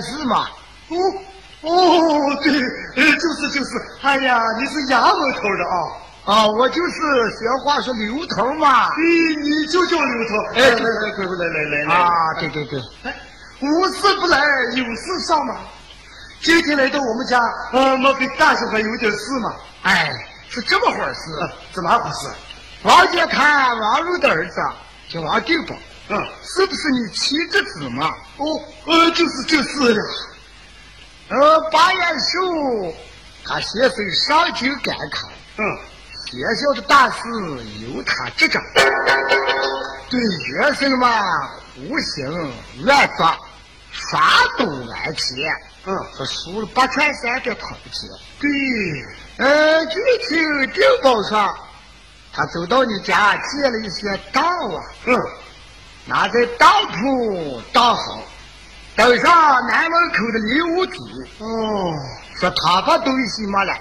就是嘛？哦哦，对，就是就是。哎呀，你是衙门头的啊？啊，我就是学话说刘头嘛。你你就叫刘头。哎，来来，快快来来来来。啊，对对对。哎，无事不来，有事上嘛。今天来到我们家，呃，我跟大小孩有点事嘛。哎，是这么回事。怎么回事？王家看王禄的儿子叫王定宝。嗯，是不是你妻之子嘛？哦，呃，就是就是呀。呃，八月十五，他先生上京赶考。嗯，学校的大事由他执掌。对学生嘛，无形乱抓，啥都安全。嗯，说输了八串三的铜钱。对，呃，具体定报上，他走到你家借了一些当啊。嗯，拿在当铺当好，登上南门口的礼物子。哦，说他把东西没了，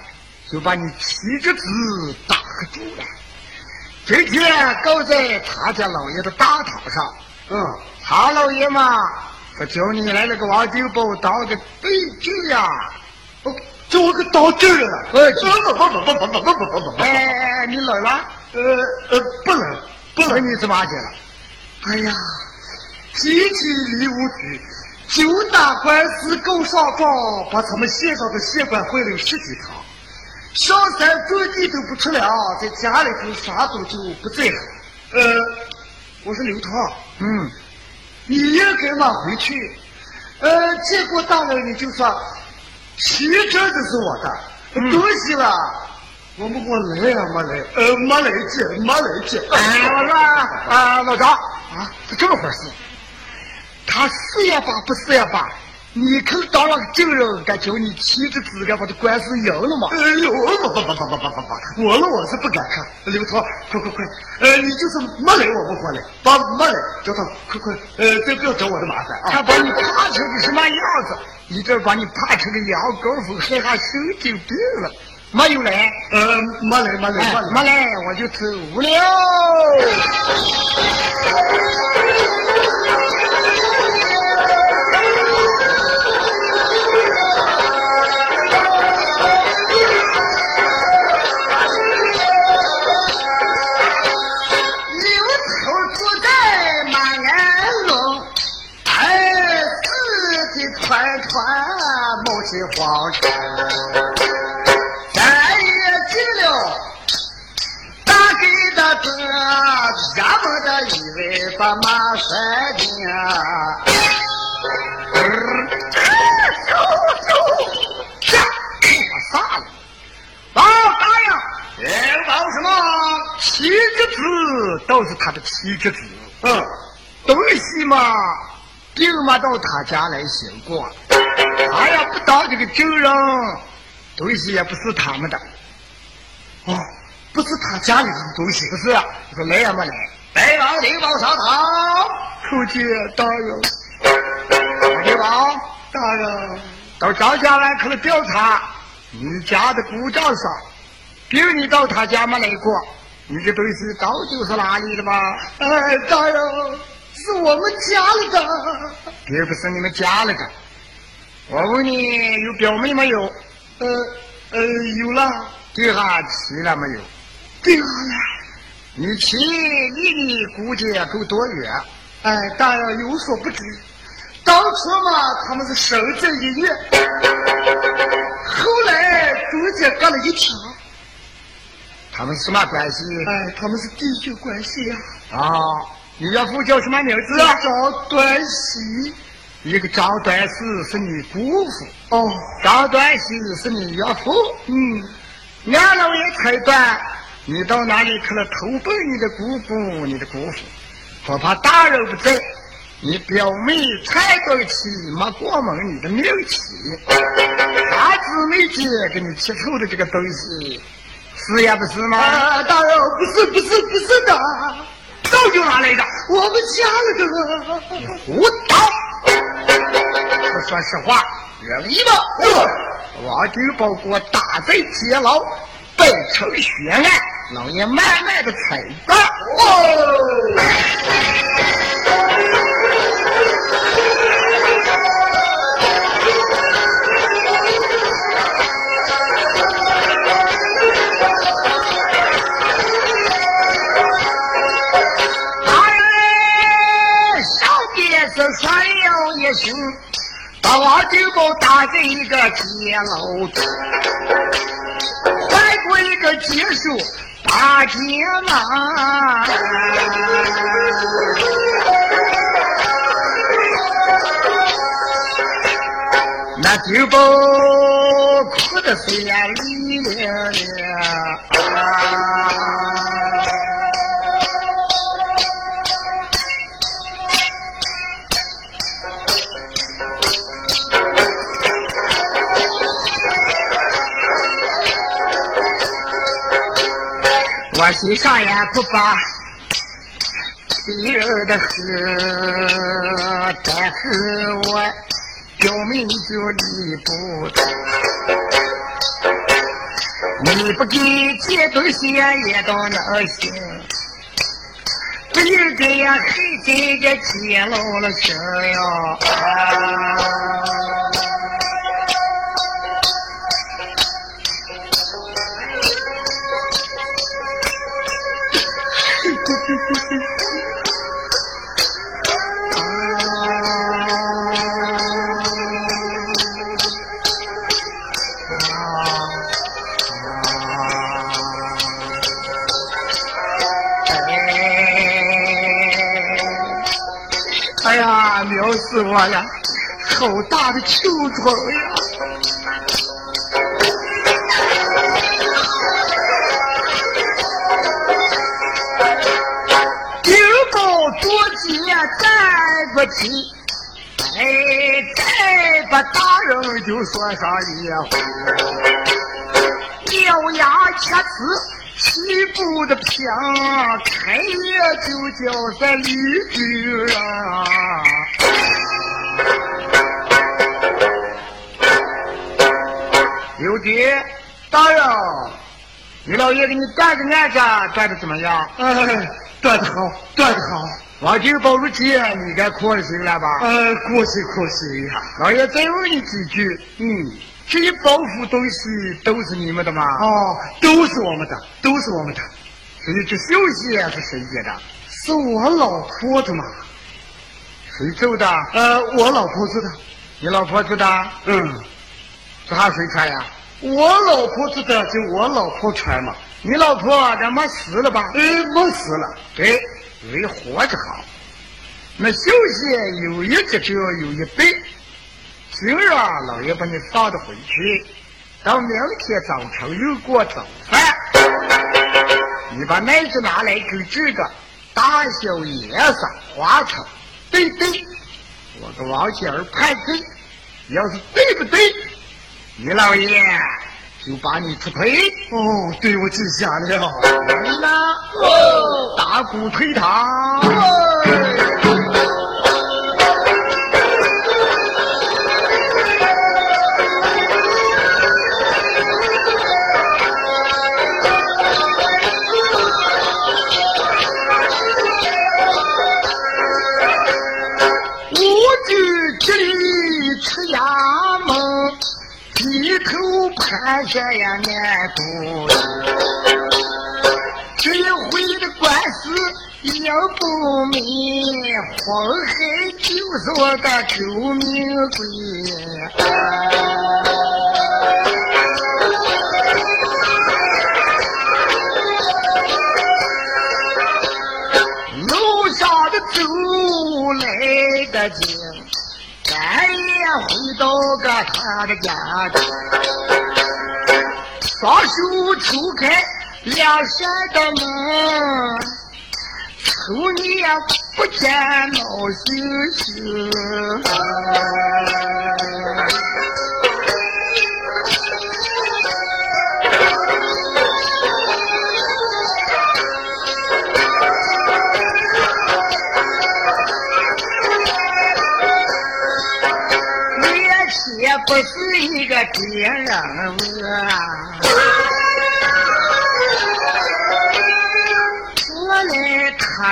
就把你妻之子打住了。今天告在他家老爷的大堂上。嗯，他老爷嘛，说叫你来了个王金宝当个对证呀。哦，叫我个当证人。呃，不不不不不不不不不不。哎，你冷了？呃呃，不冷，不冷。你怎么去了？哎呀，提起礼物局九打官司告上状，把他们县上的县官会了十几趟，上山种地都不出来啊，在家里头啥都就不在乎。呃，我说刘涛，嗯，你应该嘛回去，呃，见过大人你就说，骑车的是我的，东西了。我们我来呀，没来，呃，没来接，没来接。哎，我说啊，老张啊，是这么回事。他是也罢，不是也罢，你可当了个证人，敢叫你妻子自个把这官司赢了吗？哎呦，不不不不不不不不，我了我是不敢看。刘涛，快快快，呃，你就是没来我不过来，把没来叫他快快，呃，再不要找我的麻烦啊。他把你怕成个什么样子？一阵把你怕成个羊羔疯，害怕神经病了。没有来，呃，没来，没来，哎没来，我就走了。都是他的妻之子，嗯，东西嘛，并没到他家来行过。他要不当这个证人，东西也不是他们的。哦，不是他家里的东西，不是啊，说来也没来。白王领报上堂。叩见大人。大王，大人，到张家来可能调查你家的故障上，并你到他家没来过，你这东西到底是哪里的吧？哎，大人，是我们家里的。并不是你们家里的。我问你，有表妹没有？呃呃，有了，对哈齐了没有？对了了。你妻离你估计够多远？哎，大人有所不知，当初嘛，他们是守在一月，后来中间隔了一条。他们是什么关系？哎，他们是弟兄关系呀、啊，你岳父叫什么名字？张端喜。一个张端喜是你姑父，哦，张端喜是你岳父。嗯，俺老爷猜断，你到哪里去了投奔你的姑姑、你的姑父？恐怕大人不在，你表妹蔡东起没过门你的命期，啥姊妹姐给你吃醋的这个东西，是也不是吗？啊，大人不是不是不是的。早就拿来的。我们家那个。你胡闹！不说实话，容易吗？王金宝给我大贼劫牢，背城血案，老爷慢慢的裁断。哦。才有一行，把王金宝打进一个铁牢中，再过一个结束把金忙。那金宝哭得酸淋淋的。心上也不把别人的恨，但是我表明就离不开。你不给几东西也都能行，不应该呀，还在这揭露了事呀。死我呀！好大的球状呀！顶高多金再不提，哎，再把大人就说上一回，咬牙切齿，气不的平，开业就叫咱李居啊！刘局，大人，你老爷给你断个案子，断的怎么样？哎，断的好，断的好。王金宝如今，你该可心了吧？呃，可心可心呀。老爷再问你几句，嗯，这些包袱东西都是你们的吗？哦，都是我们的，都是我们的。所以这休息是谁接的？是我老婆的嘛。谁做的？呃，我老婆做的。你老婆做的？嗯。这还谁穿呀？我老婆知道，就我老婆穿嘛。你老婆这没死了吧？哎，没死了。对，人活着好。那休息有一个就要有一百。今儿啊，老爷把你放的回去，到明天早晨又给我早饭。你把奶子拿来给这个大小颜色花成对对，我跟王姐儿判罪，要是对不对？于老爷就把你推推哦，对我记下了。你呢？哦，打鼓推堂。俺这呀难度，这一回的官司也不明，黄海就是我的救命鬼。楼上的走来的紧，咱也回到个他的家中双手敲开两扇的门出你也不见老星星月起不是一个叠人啊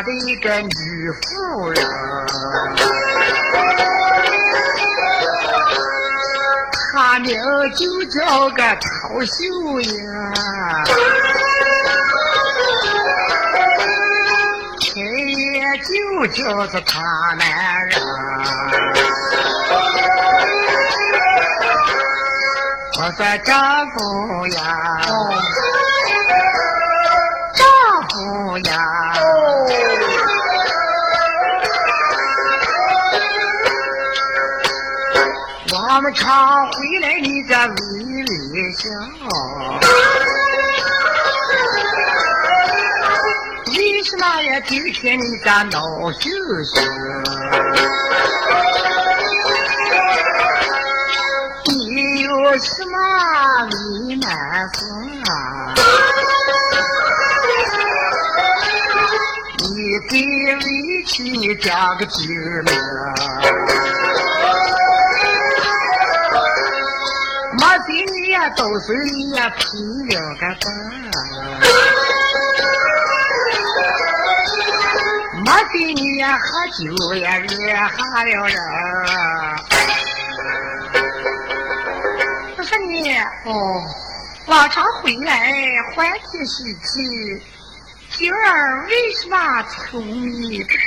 的一个女夫人，他名就叫个陶秀英，亲爷就叫是他男人。我说丈夫呀，丈夫呀，我们常回来你这微微笑，为什么呀？今天你这闹羞羞？你有什么为难事啊？你得委屈讲个句名。都是你呀拼了个蛋。没给你呀，喝酒呀惹下了人。我说你哦，往常回来欢天喜气，今儿为什么愁眉不展？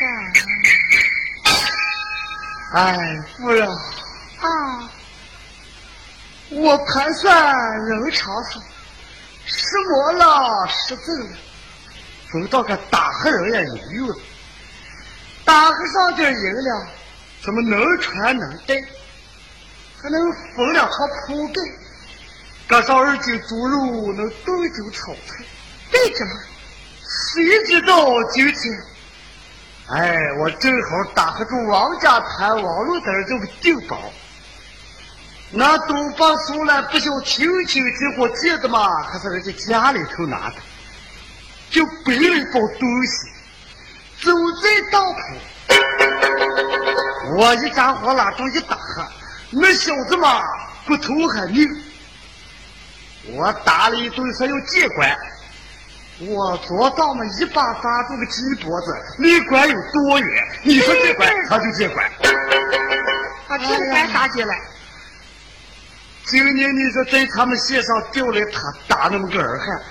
哎，夫人，啊，我盘算人长寿，失魔了，失正了，走到个大黑人也有用了。大和尚这赢了，怎么能穿能戴，还能缝两床铺盖，搁上二斤猪肉，能炖一酒炒菜。对着嘛，谁知道今天，哎，我正好打合住王家滩王路的这个顶包，那东方送来不晓亲戚结果借的嘛，还是人家家里头拿的，就背了一包东西，走在当铺，我一家伙拉住一打喝，那小子嘛骨头还硬，我打了一顿说要借管。我左道嘛一把抓住个鸡脖子，离管有多远？你说借管，他就借管。啊，这个干啥去了？今年你说在他们县上掉来他打那么个儿汉，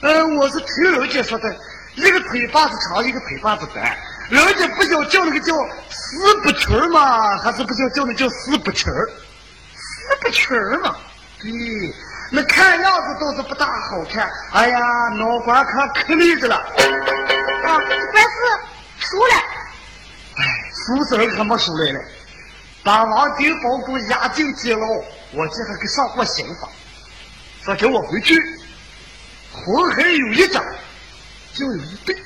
嗯，我是听人家说的，一个腿把子长，一个腿把子短，人家不叫叫那个叫死不群儿嘛，还是不叫叫那叫死不群儿？死不群儿嘛。对，那看样子倒是不大好看。哎呀，脑瓜可可立着了。啊，这官司输了。哎，输子儿可没输来了，把王丁保公押进监牢，我这还给上过刑法，说给我回去，红海有一张，就有一对，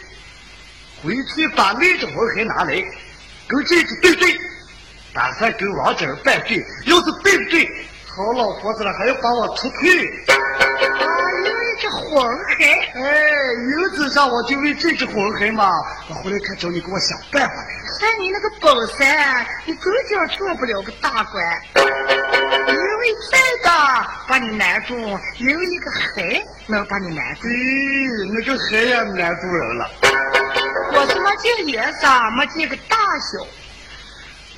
回去把那张魂还拿来，跟这个对对，打算跟王者儿犯罪，要是对不对，好老婆子了还要把我出退。啊，因为这混黑。哎，原则上我就为这只魂孩嘛，我回来看找你给我想办法来了。看你那个本事，你根本做不了个大官，因为再大把你难住，有一个黑能把你难住。对，那个孩也难住人了。我是没见颜色，没见个大小。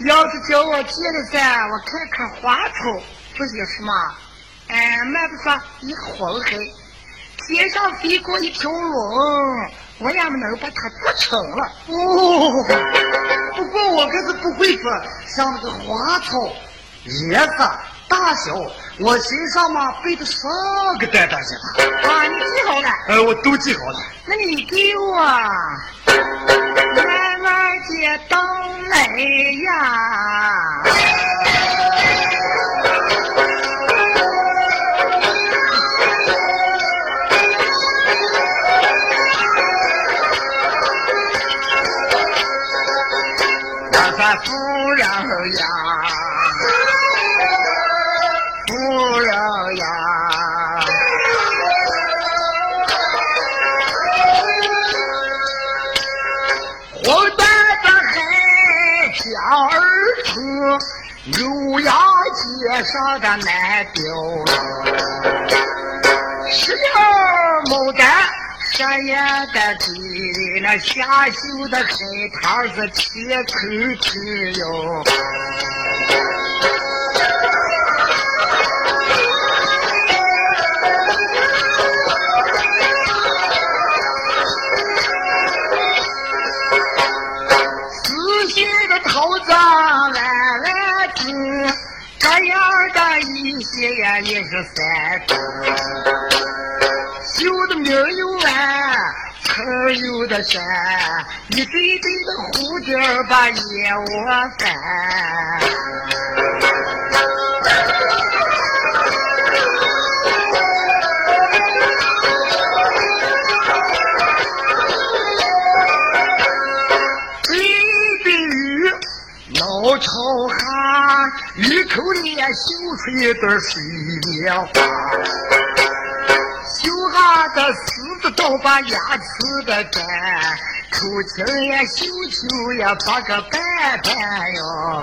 要是叫我见了噻，我看看花头，不就是嘛？哎，那不说一个混海，天上飞过一条龙，我也没能把它做成了。哦，不过我可是不会说，像那个花草、叶子、大小，我身上嘛背的上个蛋蛋去了。啊，你记好了。哎，我都记好了。那你给我慢慢的等来呀。呀，夫人呀。黄蛋子海江而出，牛羊街上的难丢。十年牡丹山野的地，那下秀的海滩是铁口铁哟。仔细的头子弯弯直，这样的一些呀也是三有的山，一对对的蝴蝶把野窝翻。对比雨，老朝寒，雨口里呀绣出一对水莲花。绣下的丝子都把牙齿的粘，口琴呀绣球呀把个板板哟。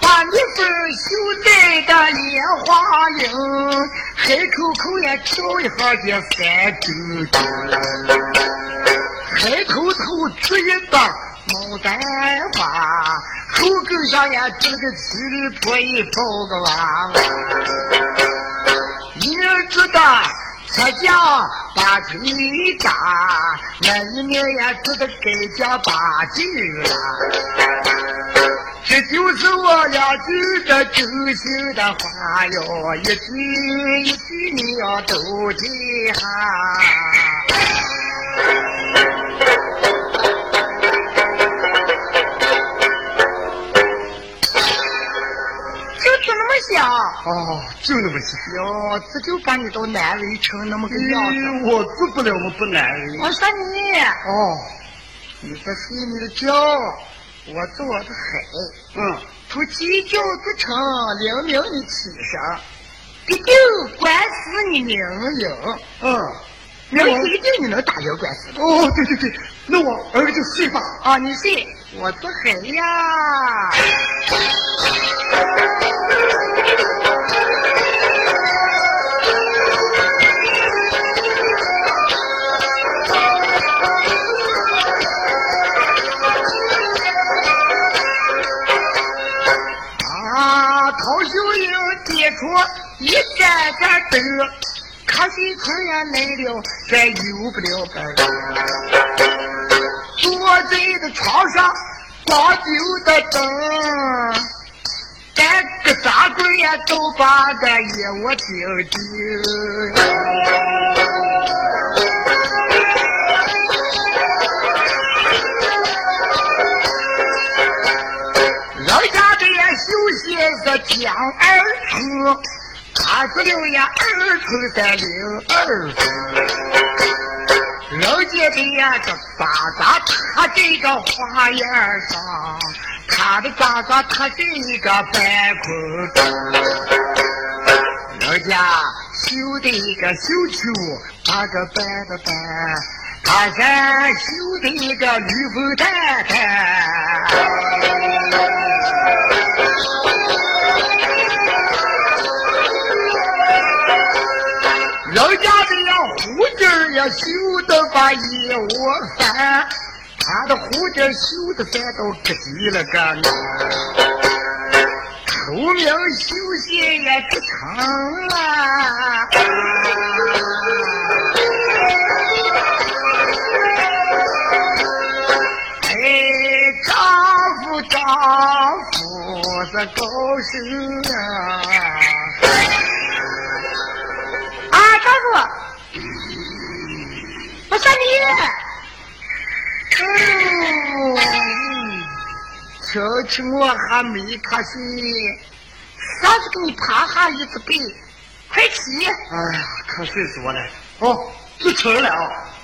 把你份绣在的莲花缨，海口口呀挑一下这三周周，海口头织一段牡丹花，口根上呀织个七里坡一包个娃娃，一面织的侧脚把腿扎，那一面呀织的盖脚把筋了。这就是我俩句的真心的话哟，一句一句你要都记下。就是那么小，哦，就那么小。哟，这就把你都难为成那么个样子。咦，我治不了，我不难为。我说你，哦，你不睡你的觉，我做我的海。嗯，从鸡叫之成，灵明你起身，必定管死你名影，嗯，那不一定你能打赢官司。哦，对对对，那我儿子睡吧。啊，你睡，我做海呀。啊，陶秀英接出一盏盏灯，可惜村也来了，这有不了个人。坐在的床上光丢的灯，咱个杂棍呀都把个野窝丢丢。老家的休息是讲二村，他是了呀二村的零二分。老姐的呀这爪爪踏这个花园上，他的爪爪踏这个半空中。老家绣的一个绣球，把个板的板，他山绣的一个绿风蛋蛋。人家的呀胡筋儿呀绣的把一窝翻，他的胡筋儿绣的翻到可急了个呢。口名绣鞋也不成了。哎，丈夫丈夫是高兴啊！啊，丈夫，我说你，嗯，瞧瞧我还没瞌睡，上去给你爬下一只背，快起！哎呀，可睡死我了。哦，就成了。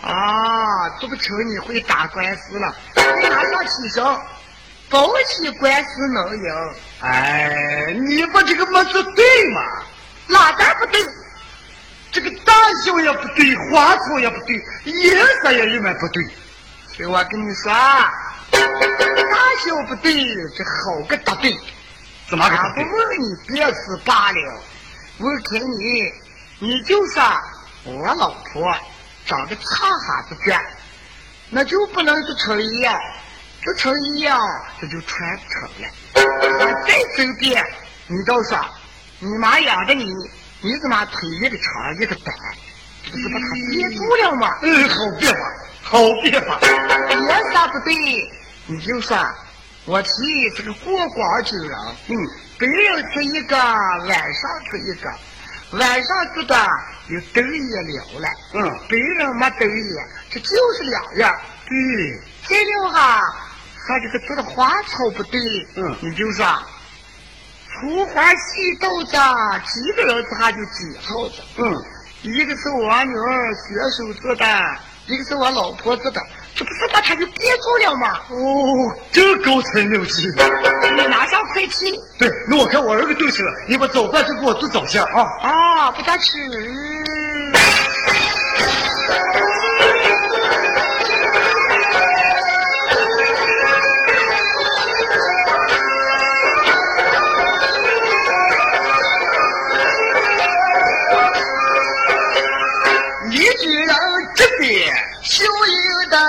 啊，这不成你会打官司了？马上起身，保起官司能赢。哎，你把这个么子对嘛？哪点不对？这个大小也不对，花草也不对，颜色也有点不对。所以我跟你说，大小不对，这好个大对。怎么个不问你别是罢了，我看你，你就说我老婆长得差哈子点，那就不能是成一样，这成一样，这就传不成了。再走边，你倒说，你妈养着你，你怎么腿一个长一个短，不是把他憋住了吗？嗯，好别法，好别法。别啥不对，你就说。我提这个过光之人，嗯，白人吃一个，晚上吃一个，晚上吃的有豆也了了，嗯，白人没豆也，这就是两样。对，再了哈，他这个做的花草不对，嗯，你就说，粗花细豆子，几个人他就几号子，嗯，一个是我女儿学手做的，一个是我老婆做的。这不是把他就憋住了吗？哦，真高才妙计！你拿上快去。对，那我看我儿子就行了，你把早饭就给我做早些啊！啊，不他吃。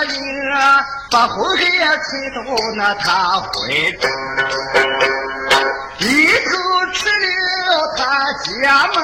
英的灵把红黑吹到那他怀中，一头吃了他家嘛，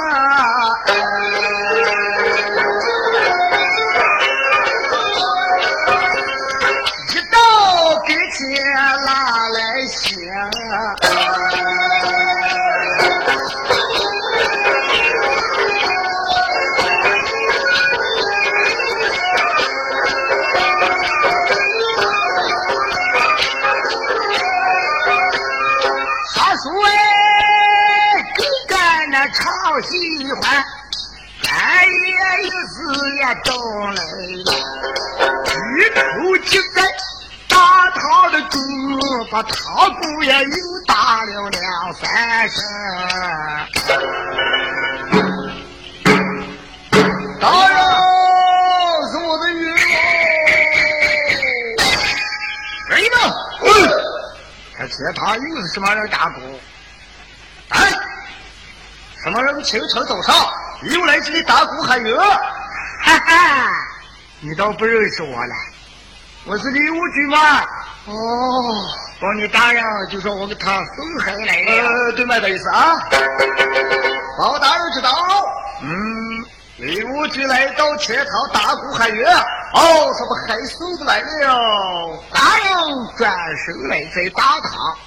什么人清晨早上又来这里打鼓喊乐？哈哈，你倒不认识我了，我是李武举嘛。哦，帮你打人就说我给他送海来了。呃，对麦的意思啊。包大人知道。嗯，李武举来到前堂打鼓喊乐。哦，什么海送子来了？大人转身来在大堂，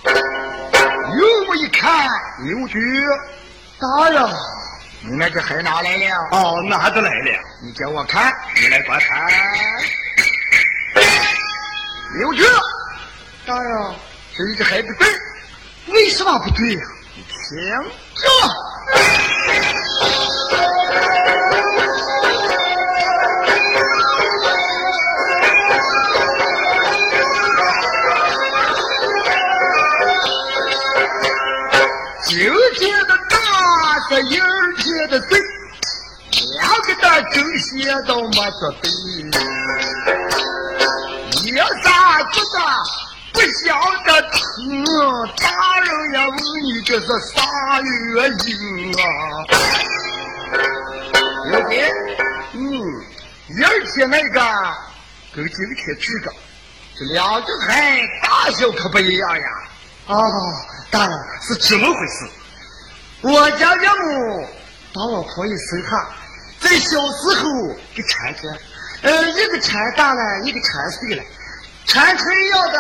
又我一看，李武举。大人，你那个还拿来了？哦，拿着来了？你叫我看，你来观看。刘局，大人，这一只海不对，为什么不对呀？请就正邪都没做对，一啥子的不晓得听，大人也问你这是啥原因啊？刘姐，嗯，影儿贴那个跟今天这个，这两只孩大小可不一样呀。哦，大人是怎么回事。我家岳母把我婆一生下，在小时候给缠着，呃，一个缠大了，一个缠碎了，缠成一样的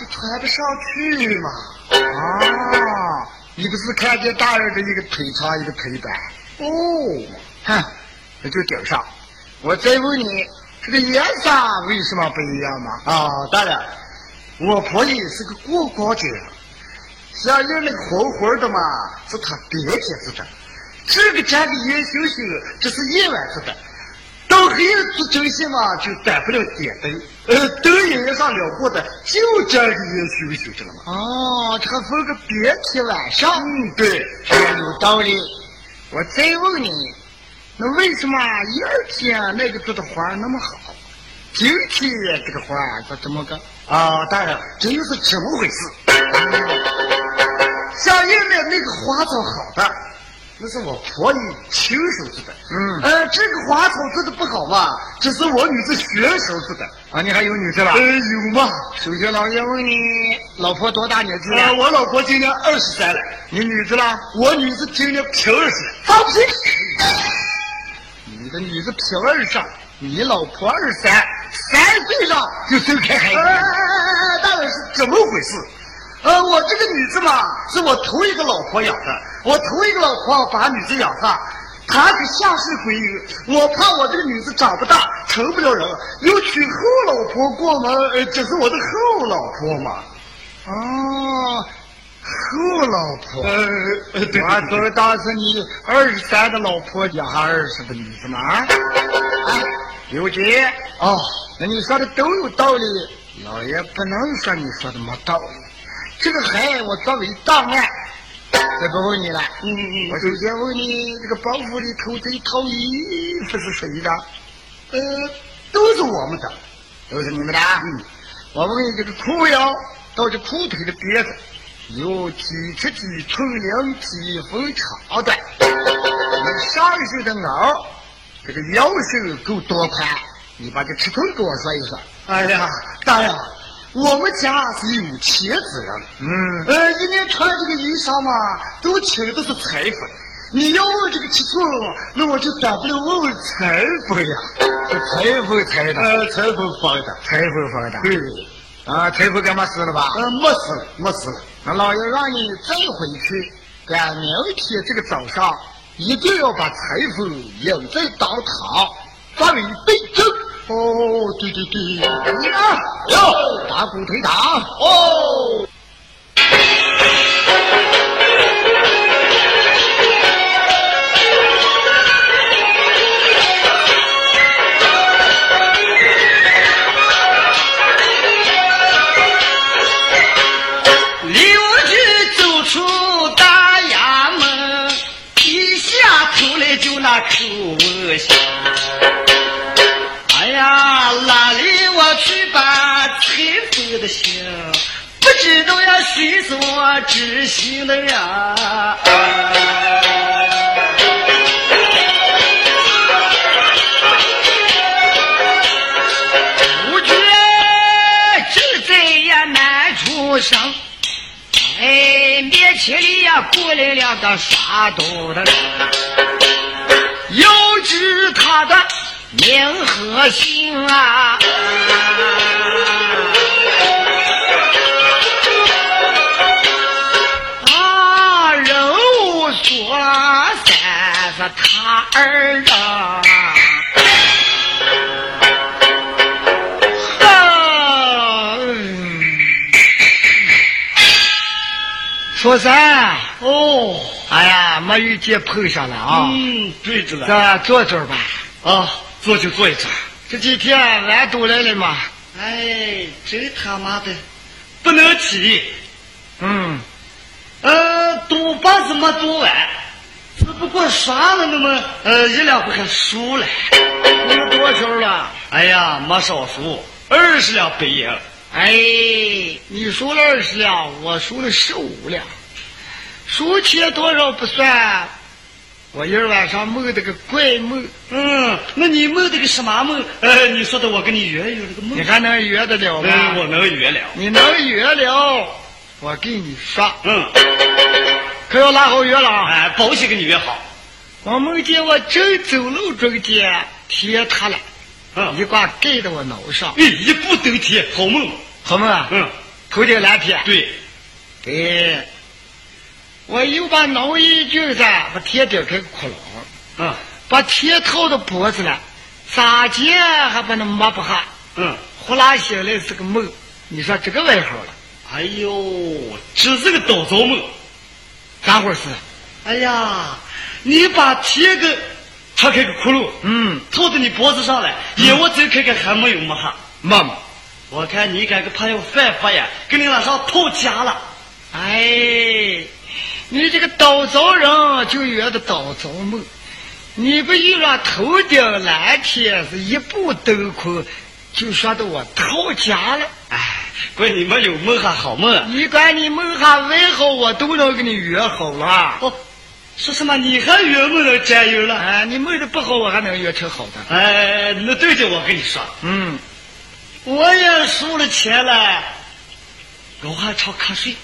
就穿不上去嘛。啊，你不是看见大人的一个腿长，一个腿短？哦，哼，那就顶上。我再问你，这个颜色为什么不一样嘛？啊，大人，我婆姨是个过光子。像人那个红红的嘛，是她爹爹做的；这个粘个烟熏熏，这是夜晚做的。到黑夜做这些嘛，就担不了点灯。呃，灯也上了过的，就这个烟熏熏，知道吗？哦，这还分个别提晚上。嗯，对，这有道理。我再问你，那为什么一二天那个做的花那么好，今天这个花咋这么个？啊，大人，这又是怎么回事？下院的那个花草好的，那是我婆姨亲手做的。嗯呃，这个花草做的不好嘛，这是我女子学手做的。啊，你还有女子了呃，？有嘛？首先，老爷问你，老婆多大年纪呃，了？我老婆今年二十三了，你女子呢？我女子今年平二十。放屁！你的女子平二上，你老婆二三，三岁了就生开孩哎哎子。哎哎，大人是怎么回事？呃，我这个女子嘛，是我头一个老婆养的，我头一个老婆把女子养大，她可下世鬼女，我怕我这个女子长不大，成不了人，又娶后老婆过门，呃，这是我的后老婆嘛。哦，后老婆。呃，呃对我知道是你二十三的老婆家还二十个女子嘛。啊，刘杰，哦，那你说的都有道理，老爷不能说你说的没道理。这个孩我作为档案，再不问你了。嗯嗯我首先问你，这个包袱里头这一套衣服是谁的？呃，都是我们的。都是你们的。嗯，我问你，这个裤腰到这裤腿的边子有几尺几寸两几分长短？你上身的袄，这个腰身够多宽？你把这尺寸给我说一说。哎呀，大人，我们家是有钱之人。嗯，呃，一年穿这个衣裳嘛，都请的是裁缝。你要问这个尺寸，那我就短不了问问裁缝呀。是裁缝裁的，呃，裁缝缝的。裁缝缝的。对，啊，裁缝干嘛死了吧？呃，没事了，没事了。那老爷让你再回去，赶明天这个早上一定要把裁缝引在当堂，作为备证。哦，对对对。你呢？哟，打鼓腿打。哦。我知心的人？不觉正在呀难出声，哎，面前里呀过来两个耍刀的人，要知他的名和姓啊。啊，是他儿啊。哼，说三哦，哎呀，没遇见碰上了啊！嗯，对着了。咱坐这儿吧。啊，坐就坐一坐。这几天俺都来了嘛。哎，真他妈的，不能提。嗯，呃，赌把子没赌完，只不过刷了那么呃一两回还输了。输多少了？哎呀，没少输，二十两白银。哎，你输了二十两，我输了十五两。输钱多少不算，我一儿晚上梦的个怪梦，嗯，那你梦的个什么梦？呃，你说的我跟你圆圆这个梦你。还能圆得了吗？嗯，我能圆了。你能圆了，我给你说，嗯，可要拉好约了啊！哎，保险给你约好。我梦见我正走路中间，天塌了，嗯，一挂盖到我脑上，哎，一步登天，好梦。好梦啊！嗯，头顶蓝天，对，对，我又把脑一揪子，把天顶开个窟窿，嗯。把天套到脖子了，咋接还把那抹不下，嗯，呼啦醒来是个梦，你说这个外号了，哎呦，这是个倒灶梦。咋回事？哎呀，你把天给插开个窟窿，嗯，套在你脖子上来，眼我再看看还没有么哈。妈妈，我看你这个怕要犯法呀，给你往上套家了。哎，你这个倒灶人就圆的倒灶梦，你不遇上头顶蓝天是一步登空，就说的我套家了。哎，怪你们有梦还好梦。你管你梦还问好，我都能给你约好了。哦，说什么？你还约梦了加油了？哎，你梦的不好，我还能约成好的。哎，那对的，我跟你说，嗯，我也输了钱了，我还常瞌睡，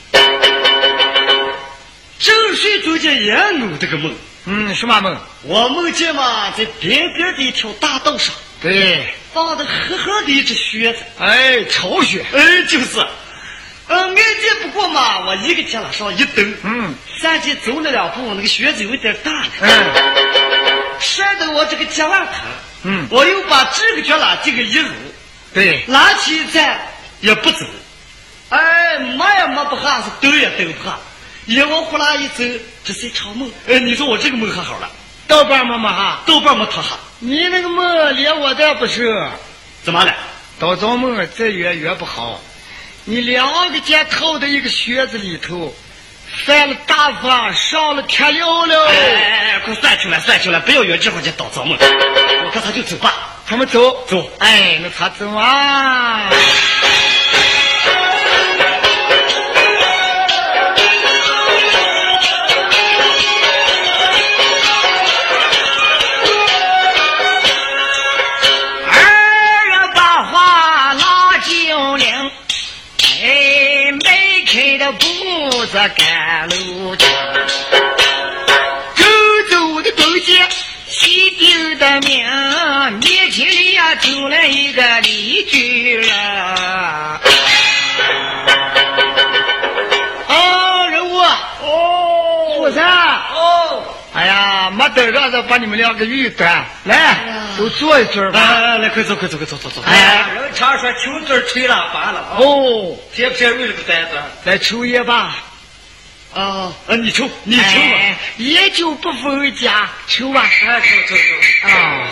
正睡中间也弄这个梦。嗯，什么梦？我梦见嘛，在边边的一条大道上，对，放的黑黑的一只靴子。哎，巢穴。哎，就是，嗯，眼见不过嘛，我一个脚往上一蹬，嗯。三级走了两步，那个靴子有点大了，嗯。摔得我这个脚腕疼。嗯，我又把这个脚拉这个一撸，对，拿起一站也不走，哎，摸也摸不下，是蹬也蹬不下，一往呼啦一走，这是一场梦。哎，你说我这个梦可好了，豆瓣妈妈哈，豆瓣没脱哈，你那个梦连我都不是，怎么了？到做梦再圆圆不好。你两个肩套在一个靴子里头，犯了大法，上了天了了。哎哎哎，快算出来，算出来，不要约这会儿去倒造梦。我看他就走吧。他们走走哎，那他走啊。步子赶路去，走走的东西，西丢的命，面前里呀走来一个李居人。哦，人物哦，富山哦，哎呀，没等让着把你们两个遇端来，都坐一坐吧。来来来，快走快走快走走走。哎人常说穷嘴吹了完了，哦，偏偏为了个单子。来抽烟吧。啊。啊你抽你抽吧。烟酒不分家抽吧。啊抽抽抽啊。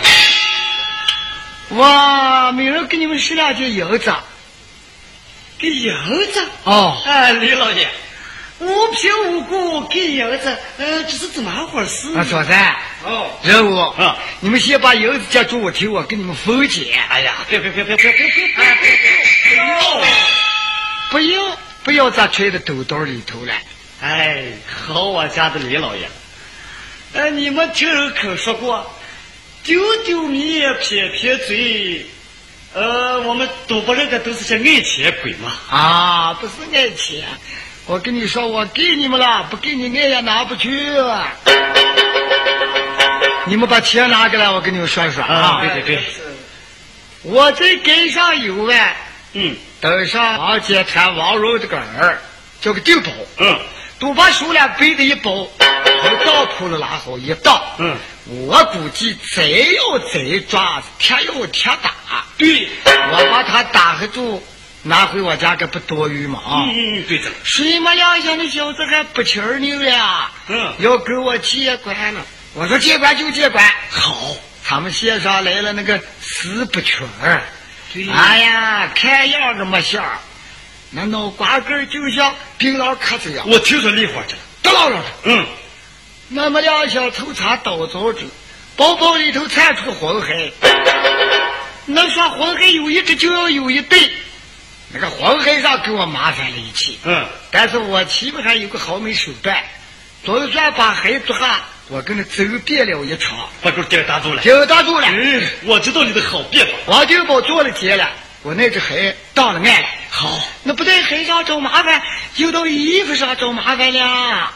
我每人给你们十两斤银子。给银子？哦。哎李老爷。无凭无故给银子呃这是怎么回事？啊嫂子哦。任务啊。你们先把银子接住我听我给你们分解哎呀不要不要不要不要不要咱揣在兜兜里头了。哎，好我家的李老爷，哎，你们听人可说过，丢丢米撇撇嘴，呃，我们赌博人的都是些爱钱鬼嘛。啊，不是爱钱，我跟你说，我给你们了，不给你爱也拿不去。你们把钱拿过来，我跟你们说说啊。对对对，我这根上有万，嗯。登上王街滩王荣这个儿，叫个定宝，嗯都把手链背的一包，从当铺了拉好一倒。嗯，我估计贼要贼抓，铁要铁打。对，我把他打黑住，拿回我家，可不多余嘛？啊！嗯嗯对着，水没两下，那小子还不气儿拧了，嗯要跟我接管了。我说接管就接管，好，他们县上来了那个死不群儿，对哎呀，看样子没像，那脑瓜根就像槟榔壳子一样，我听说梨花去了，耷拉拉的。嗯，那么两下头插刀凿子，包包里头窜出个黄海。那说黄海有一只就要有一对，那个黄海上给我麻烦了一气。嗯，但是我起码还有个好美手段，总算把海捉下，我跟他走遍了一场，把狗给打住了。就打住了。嗯，我知道你的好办法。王金宝做了结了，我那只鞋到了岸了。好，那不在鞋上找麻烦，就到衣服上找麻烦了。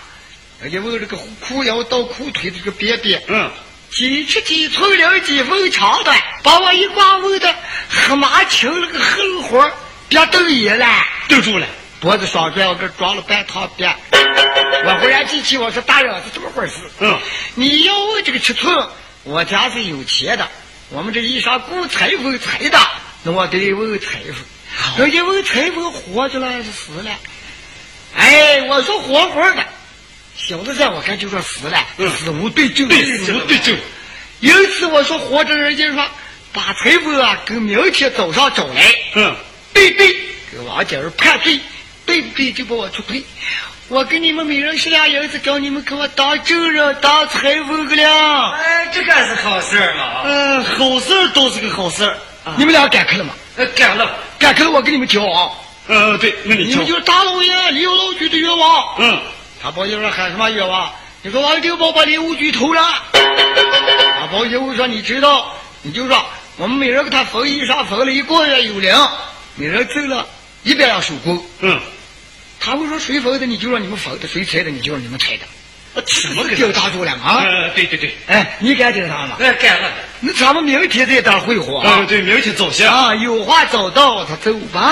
而且我这个裤腰到裤腿这个边边，嗯，几尺几寸零几分长短，把我一挂问的黑麻青了个黑活，别瞪眼了。瞪住了。脖子双拽，我给装了半套边。我忽然记起，我说大人是这么回事。嗯，你要问这个尺寸，我家是有钱的，我们这衣裳雇裁缝裁的，那我得问裁缝。人家问裁缝活着了还是死了？哎，我说活活的，小子在我看就说死了，嗯死无对证，对，死无对证，因此我说活着，人家说把裁缝啊跟明天早上找来，嗯，对对，给王姐儿判罪，对不对就把我出配。我给你们每人十两银子，叫你们给我当证人、当裁缝个了。哎，这个是好事嘛。嗯，好事都是个好事。你们俩赶课了吗？呃，赶了。赶课了，我给你们教啊。呃，对，那你你们就是大老爷李老局的冤枉。嗯。他把爷说喊什么冤枉？你说王六宝把李武局偷了。他包爷我说你知道，你就说我们每人给他缝衣裳，缝了一个月有粮，每人挣了一百两手工。嗯。他们说谁缝的，你就让你们缝的；谁拆的，你就让你们拆的。什么就打住了啊？呃，对对对。哎，你干这个啥吗？哎，干了。那咱们明天再打会合啊？对，明天早些啊。有话早到，他走吧。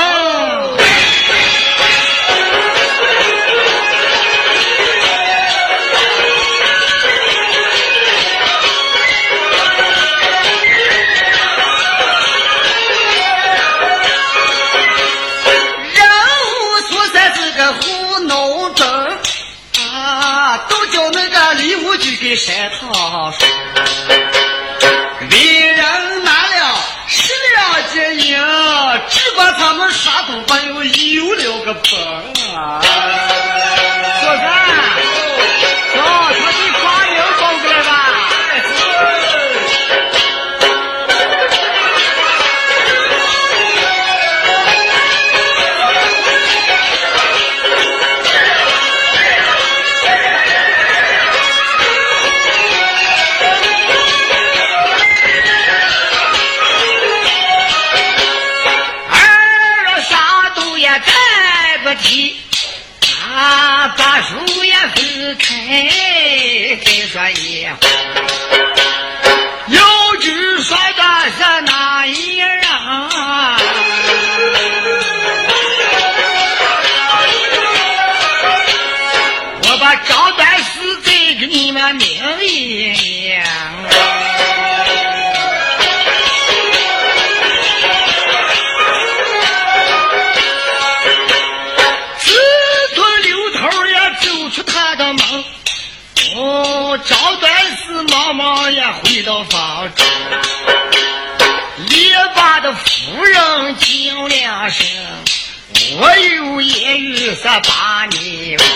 我有言语是把你问。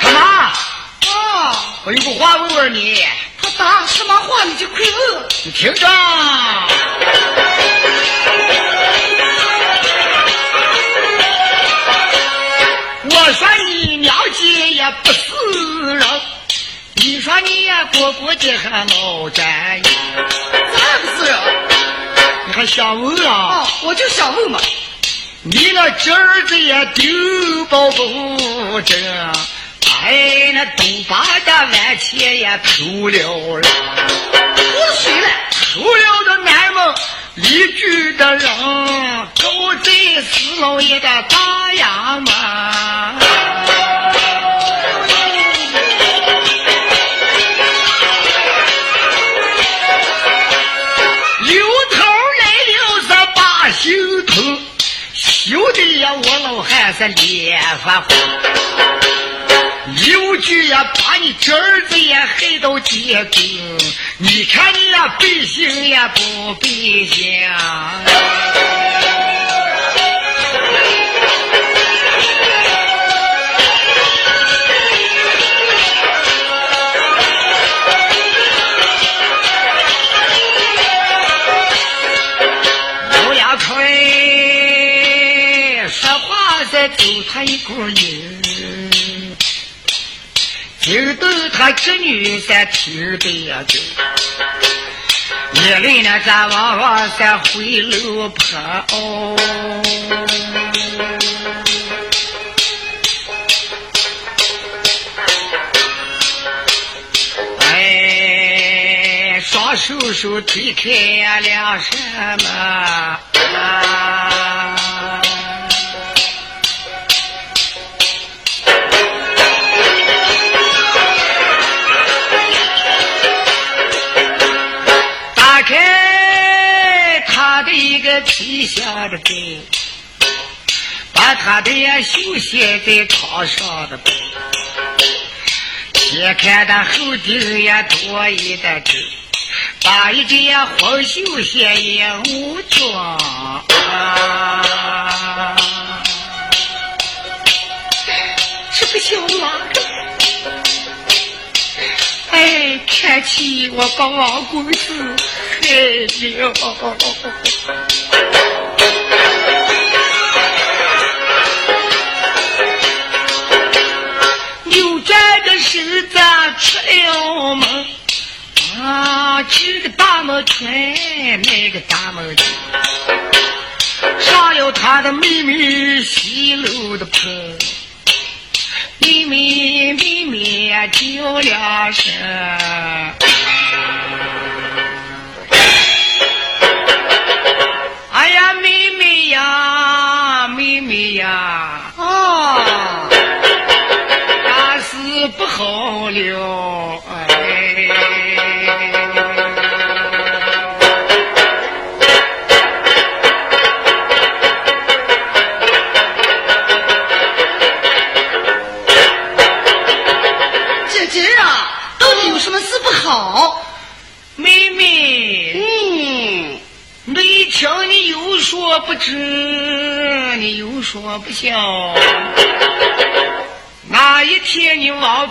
他妈啊，我有个话问问你。他答什么话你就快问。你听着，我说你娘亲也不是人。你说你呀，过过的还老占意，咋不是？人还想问啊？啊，我就想问嘛。你那侄儿子也丢包不正，哎，那东八的万钱也偷了了。偷谁了？偷了的南门邻居的人，狗贼四老爷的大衙门。的呀！我老汉是脸发红。刘局呀，把你侄儿子也害到结根，你看你呀，背心呀不背心。走他一股瘾，就等他侄女在听的呀走。夜里呢，咱往往在回楼坡哦。哎，双手手推开了什么？皮下的背，把他的呀绣写在床上的背，先看他后顶呀多一的针，把一件呀黄绣鞋也无装。小娃。哎，看起我把王公子害了。转的身子出了门，啊，这个大门开，那个大门上了他的妹妹西楼的棚，妹妹妹妹叫两声，哎呀，妹妹呀，妹妹呀，啊，走了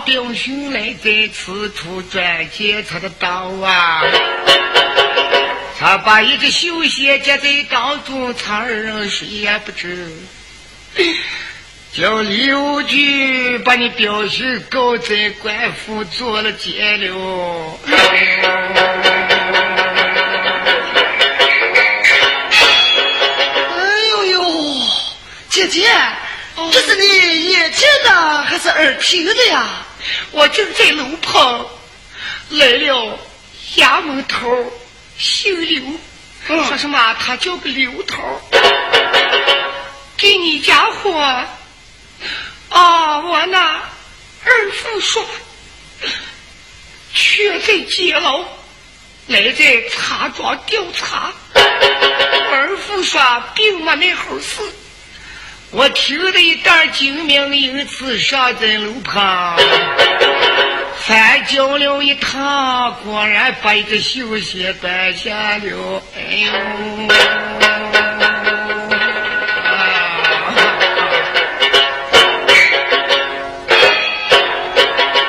你王炳雄来在此处转接他的刀啊，他把一只绣鞋夹在当中，苍人谁也不知。叫刘局把你表兄告在官府做了监了。哎呦呦，姐姐，这是你眼见的还是耳听的呀？我正在楼旁来了衙门头，姓刘，嗯。说什么他叫个刘头，给你家伙啊，我那二父说，却在监牢，来在茶庄调查，二父说并没那回事。我听得一袋精明，因此上在楼旁，翻搅了一趟，果然把一个绣鞋端下了。哎呦！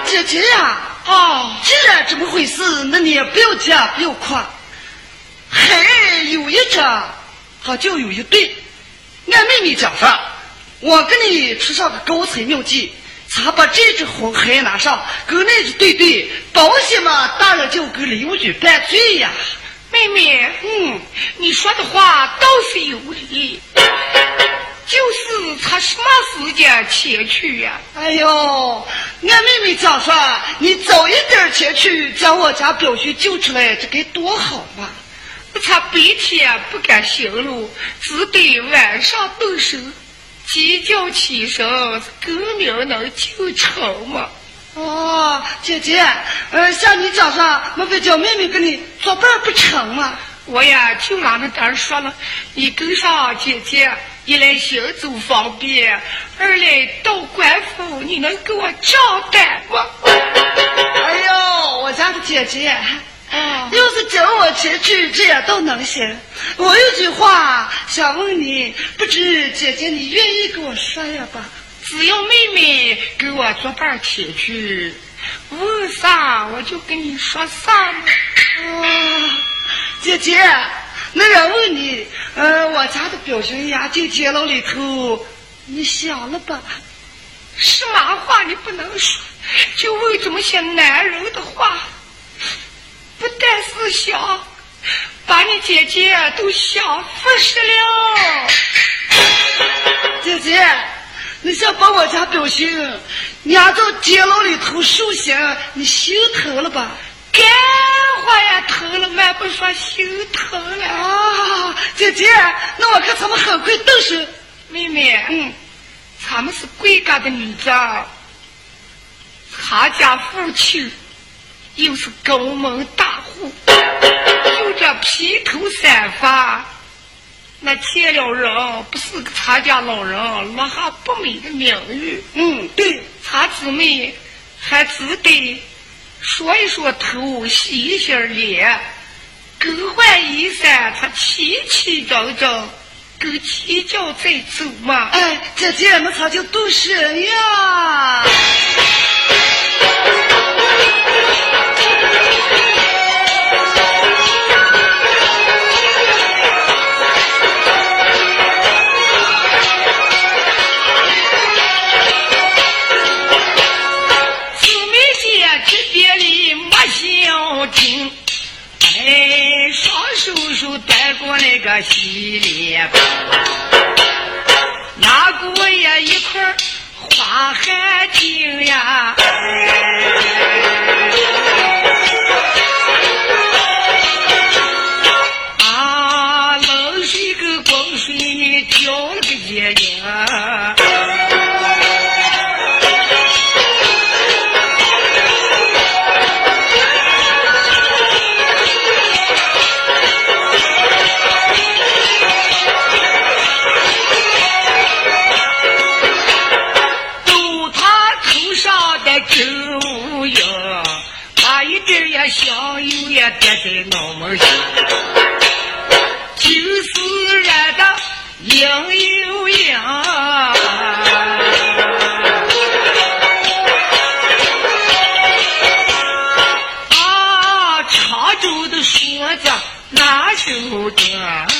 姐姐呀、哦，既然这么回事，那你也不要讲，不要夸。还有一者，他就有一对。俺妹妹讲说，我给你出上个高才妙计，咱把这只红孩拿上，跟那只对对，保险嘛，大人就跟刘局办罪呀。妹妹，嗯，你说的话倒是有理，就是他什么时间前去呀、哎呦，俺妹妹讲说，你早一点前去，将我家表兄救出来，这该多好嘛！他白天不敢行路，只得晚上动手，鸡叫起身，歌名能救成吗？哦，姐姐，呃，像你早上，莫非叫妹妹跟你作伴不成吗？我呀，就拿那单儿说了，你跟上姐姐，一来行走方便，二来到官府你能给我账单吗？哎呦，我家的姐姐，啊要是叫我前去，这样倒能行。我有句话想问你，不知姐姐你愿意跟我说呀吧？只要妹妹给我作伴儿前去，问啥我就跟你说啥嘛。啊，姐姐，那人问你，呃，我家的表兄呀进监牢里头，你想了吧？什么话你不能说，就问这么些男人的话，不但是想，把你姐姐都想服死了。姐姐，你想把我家表兄押到监牢里头受刑，你心疼了吧？干活也，疼了，俺不说心疼了。啊，姐姐，那我看他们很快动手。妹妹，嗯，咱们是贵家的女子，他家父亲又是高门大户，就这披头散发，那见了人不是个他家老人，落下不美的名誉。嗯，对，他姊妹还只得说一说头，洗一洗脸，更换衣衫，他齐齐整整，够起脚再走嘛。哎，这天么他就都是呀。个洗脸盆，拿过也一块花海晶呀。也滴在脑门上，就是染的硬又硬。啊，常州的说着哪首歌？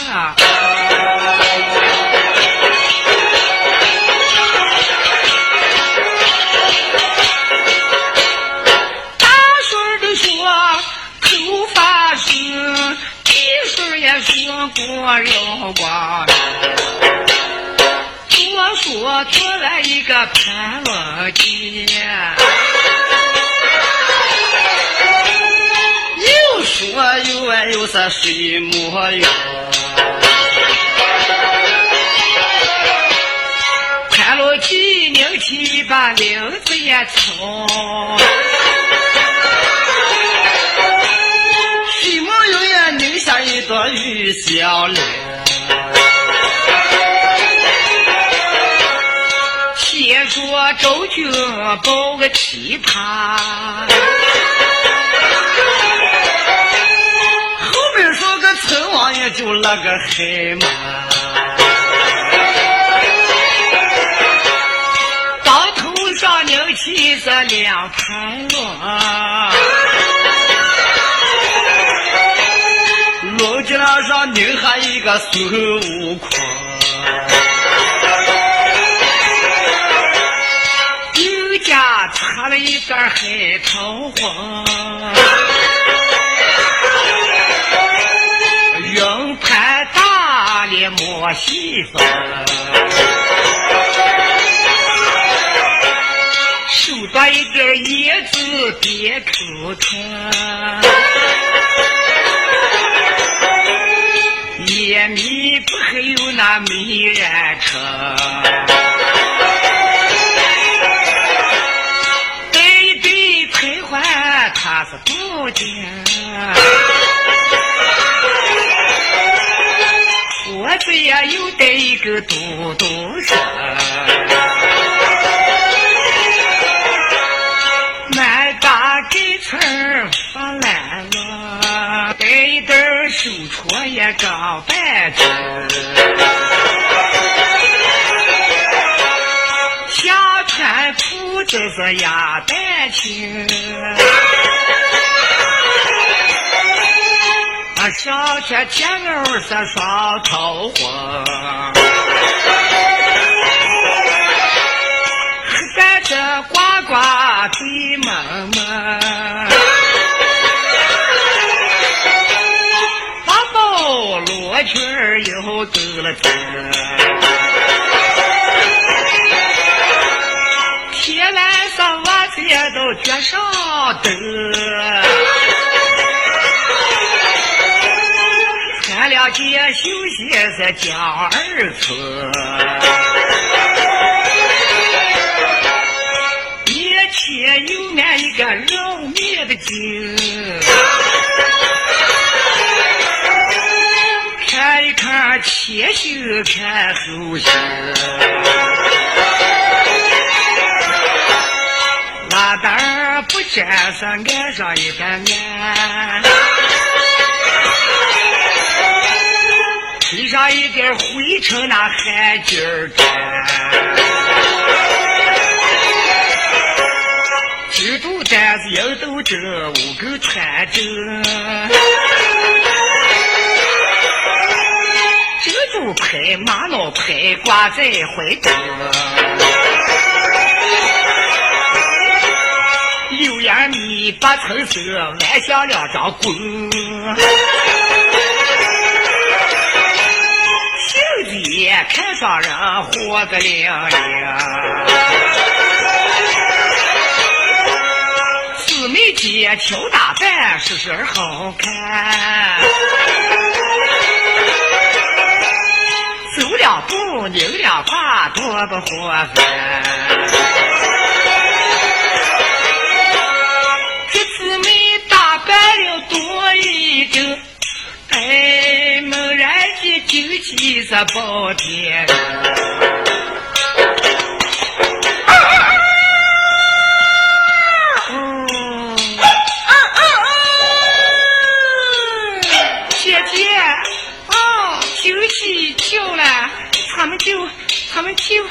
又爱又是水墨哟，潘罗姐拧起把领子也抽。一朵玉小莲，先说周军抱个琵琶，陈王爷就那个黑马，当头上拧起这两盘锣。楼顶上拧下一个孙悟空，又家插了一段黑桃花，脸莫西风，手抓一根叶子别口吞。夜迷不还有那美人车，对对退还他是不见，我这也又带一个嘟嘟声，满大给村发烂了，带一点。手镯也长半只，下穿裤子是压蛋青，啊上穿天袄是双桃花，还着呱呱对妈妈。罗裙儿又走了走，天蓝上袜子也都脚上蹬，两件绣鞋是江二村，眼前有那一个老面的精。看一看前胸，看后胸，拉单不沾上，披上一件灰尘那汗巾儿干。几肚担子一兜针，五根穿针。这组拍玛瑙拍挂在怀中。柳叶米，八层色，弯下两张弓。看上人活个灵灵。姊妹姐巧打扮，时时好看。走两步，拧两胯，多不活泛。这姊妹打扮了多一阵。秀气是包天，啊啊啊！姐姐啊，他们就，他们就。